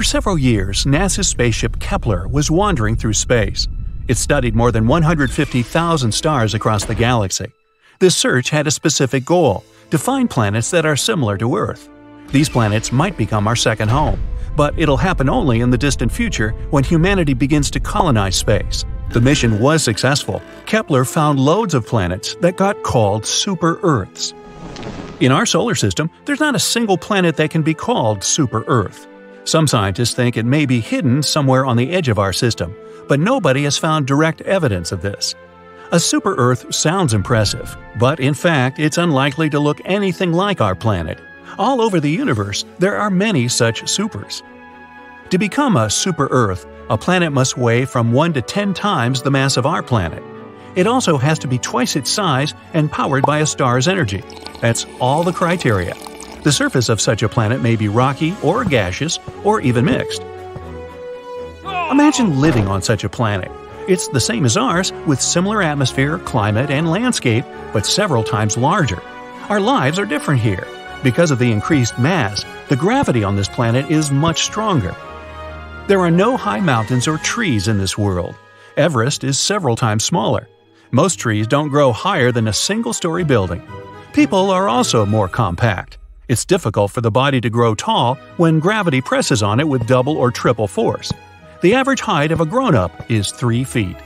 For several years, NASA's spaceship Kepler was wandering through space. It studied more than 150,000 stars across the galaxy. This search had a specific goal to find planets that are similar to Earth. These planets might become our second home, but it'll happen only in the distant future when humanity begins to colonize space. The mission was successful. Kepler found loads of planets that got called super Earths. In our solar system, there's not a single planet that can be called super Earth. Some scientists think it may be hidden somewhere on the edge of our system, but nobody has found direct evidence of this. A super Earth sounds impressive, but in fact, it's unlikely to look anything like our planet. All over the universe, there are many such supers. To become a super Earth, a planet must weigh from 1 to 10 times the mass of our planet. It also has to be twice its size and powered by a star's energy. That's all the criteria. The surface of such a planet may be rocky or gaseous or even mixed. Imagine living on such a planet. It's the same as ours, with similar atmosphere, climate, and landscape, but several times larger. Our lives are different here. Because of the increased mass, the gravity on this planet is much stronger. There are no high mountains or trees in this world. Everest is several times smaller. Most trees don't grow higher than a single story building. People are also more compact. It's difficult for the body to grow tall when gravity presses on it with double or triple force. The average height of a grown up is 3 feet.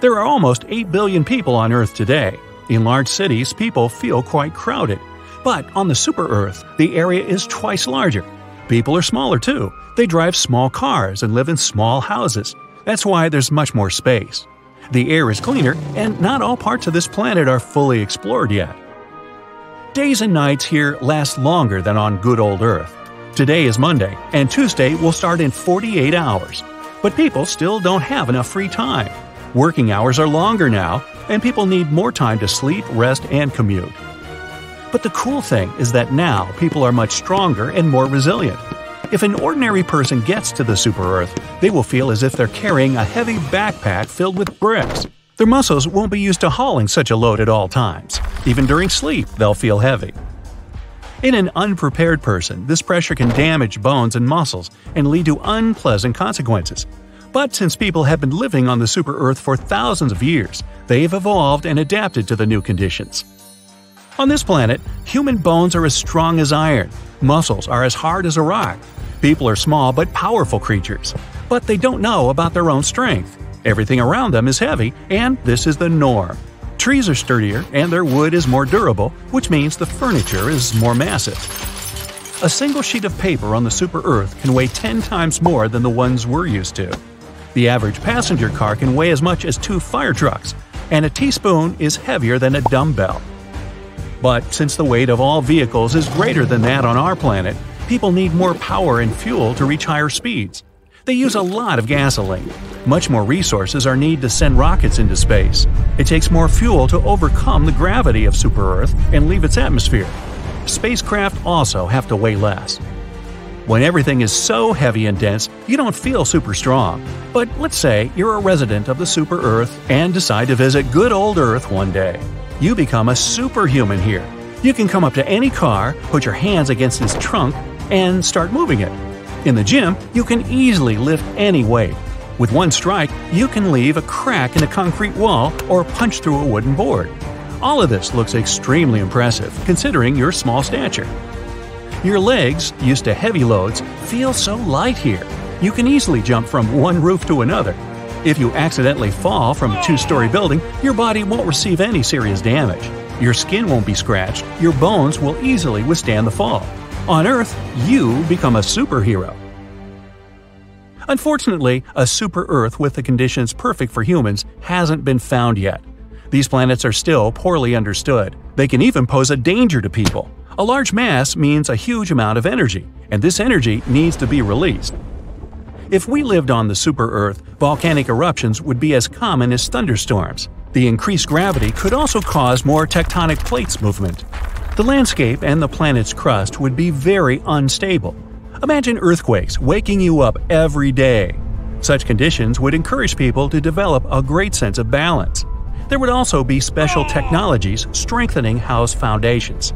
There are almost 8 billion people on Earth today. In large cities, people feel quite crowded. But on the super Earth, the area is twice larger. People are smaller too, they drive small cars and live in small houses. That's why there's much more space. The air is cleaner, and not all parts of this planet are fully explored yet. Days and nights here last longer than on good old Earth. Today is Monday, and Tuesday will start in 48 hours. But people still don't have enough free time. Working hours are longer now, and people need more time to sleep, rest, and commute. But the cool thing is that now people are much stronger and more resilient. If an ordinary person gets to the super Earth, they will feel as if they're carrying a heavy backpack filled with bricks. Their muscles won't be used to hauling such a load at all times. Even during sleep, they'll feel heavy. In an unprepared person, this pressure can damage bones and muscles and lead to unpleasant consequences. But since people have been living on the super Earth for thousands of years, they've evolved and adapted to the new conditions. On this planet, human bones are as strong as iron, muscles are as hard as a rock, People are small but powerful creatures, but they don't know about their own strength. Everything around them is heavy, and this is the norm. Trees are sturdier, and their wood is more durable, which means the furniture is more massive. A single sheet of paper on the super Earth can weigh 10 times more than the ones we're used to. The average passenger car can weigh as much as two fire trucks, and a teaspoon is heavier than a dumbbell. But since the weight of all vehicles is greater than that on our planet, people need more power and fuel to reach higher speeds. They use a lot of gasoline. Much more resources are needed to send rockets into space. It takes more fuel to overcome the gravity of Super Earth and leave its atmosphere. Spacecraft also have to weigh less. When everything is so heavy and dense, you don't feel super strong. But let's say you're a resident of the Super Earth and decide to visit good old Earth one day. You become a superhuman here. You can come up to any car, put your hands against its trunk, and start moving it. In the gym, you can easily lift any weight. With one strike, you can leave a crack in a concrete wall or punch through a wooden board. All of this looks extremely impressive considering your small stature. Your legs, used to heavy loads, feel so light here. You can easily jump from one roof to another. If you accidentally fall from a two story building, your body won't receive any serious damage. Your skin won't be scratched, your bones will easily withstand the fall. On Earth, you become a superhero. Unfortunately, a super Earth with the conditions perfect for humans hasn't been found yet. These planets are still poorly understood. They can even pose a danger to people. A large mass means a huge amount of energy, and this energy needs to be released. If we lived on the super Earth, volcanic eruptions would be as common as thunderstorms. The increased gravity could also cause more tectonic plates movement. The landscape and the planet's crust would be very unstable. Imagine earthquakes waking you up every day. Such conditions would encourage people to develop a great sense of balance. There would also be special technologies strengthening house foundations.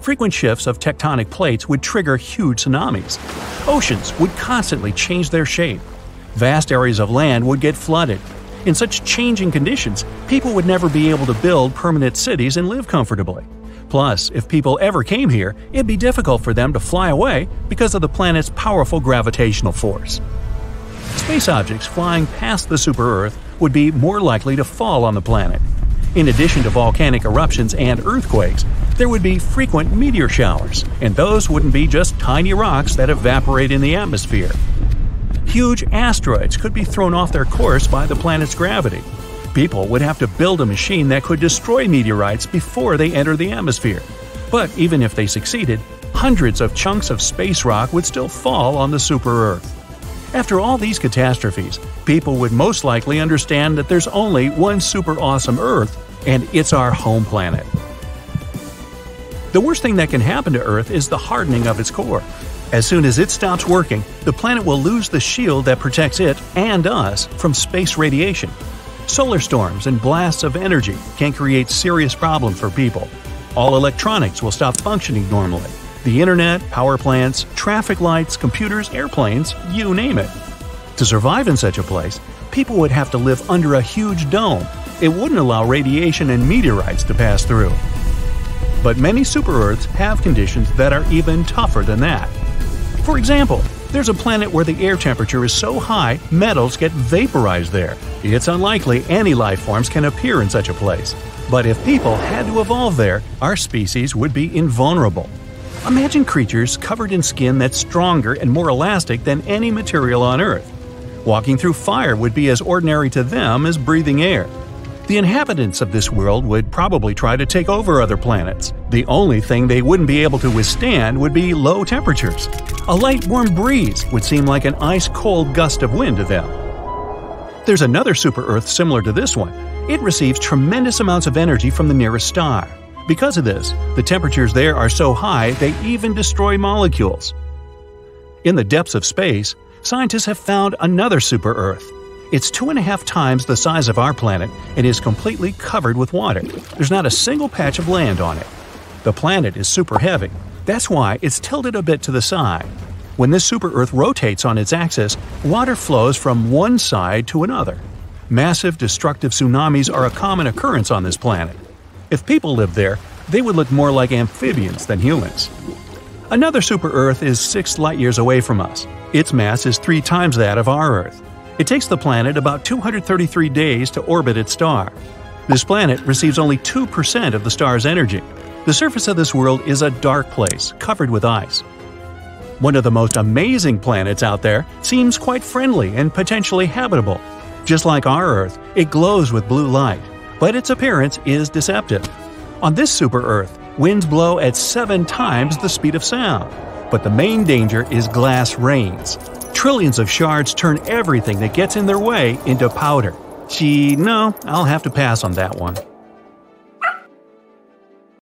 Frequent shifts of tectonic plates would trigger huge tsunamis. Oceans would constantly change their shape. Vast areas of land would get flooded. In such changing conditions, people would never be able to build permanent cities and live comfortably. Plus, if people ever came here, it'd be difficult for them to fly away because of the planet's powerful gravitational force. Space objects flying past the super Earth would be more likely to fall on the planet. In addition to volcanic eruptions and earthquakes, there would be frequent meteor showers, and those wouldn't be just tiny rocks that evaporate in the atmosphere. Huge asteroids could be thrown off their course by the planet's gravity. People would have to build a machine that could destroy meteorites before they enter the atmosphere. But even if they succeeded, hundreds of chunks of space rock would still fall on the super Earth. After all these catastrophes, people would most likely understand that there's only one super awesome Earth, and it's our home planet. The worst thing that can happen to Earth is the hardening of its core. As soon as it stops working, the planet will lose the shield that protects it and us from space radiation. Solar storms and blasts of energy can create serious problems for people. All electronics will stop functioning normally. The internet, power plants, traffic lights, computers, airplanes, you name it. To survive in such a place, people would have to live under a huge dome. It wouldn't allow radiation and meteorites to pass through. But many super Earths have conditions that are even tougher than that. For example, there's a planet where the air temperature is so high metals get vaporized there. It's unlikely any life forms can appear in such a place. But if people had to evolve there, our species would be invulnerable. Imagine creatures covered in skin that's stronger and more elastic than any material on Earth. Walking through fire would be as ordinary to them as breathing air. The inhabitants of this world would probably try to take over other planets. The only thing they wouldn't be able to withstand would be low temperatures. A light warm breeze would seem like an ice cold gust of wind to them. There's another super Earth similar to this one. It receives tremendous amounts of energy from the nearest star. Because of this, the temperatures there are so high they even destroy molecules. In the depths of space, scientists have found another super Earth. It's two and a half times the size of our planet and is completely covered with water. There's not a single patch of land on it. The planet is super heavy. That's why it's tilted a bit to the side. When this super Earth rotates on its axis, water flows from one side to another. Massive destructive tsunamis are a common occurrence on this planet. If people lived there, they would look more like amphibians than humans. Another super Earth is 6 light years away from us. Its mass is three times that of our Earth. It takes the planet about 233 days to orbit its star. This planet receives only 2% of the star's energy. The surface of this world is a dark place, covered with ice. One of the most amazing planets out there seems quite friendly and potentially habitable. Just like our Earth, it glows with blue light, but its appearance is deceptive. On this super Earth, winds blow at seven times the speed of sound. But the main danger is glass rains. Trillions of shards turn everything that gets in their way into powder. Gee, no, I'll have to pass on that one.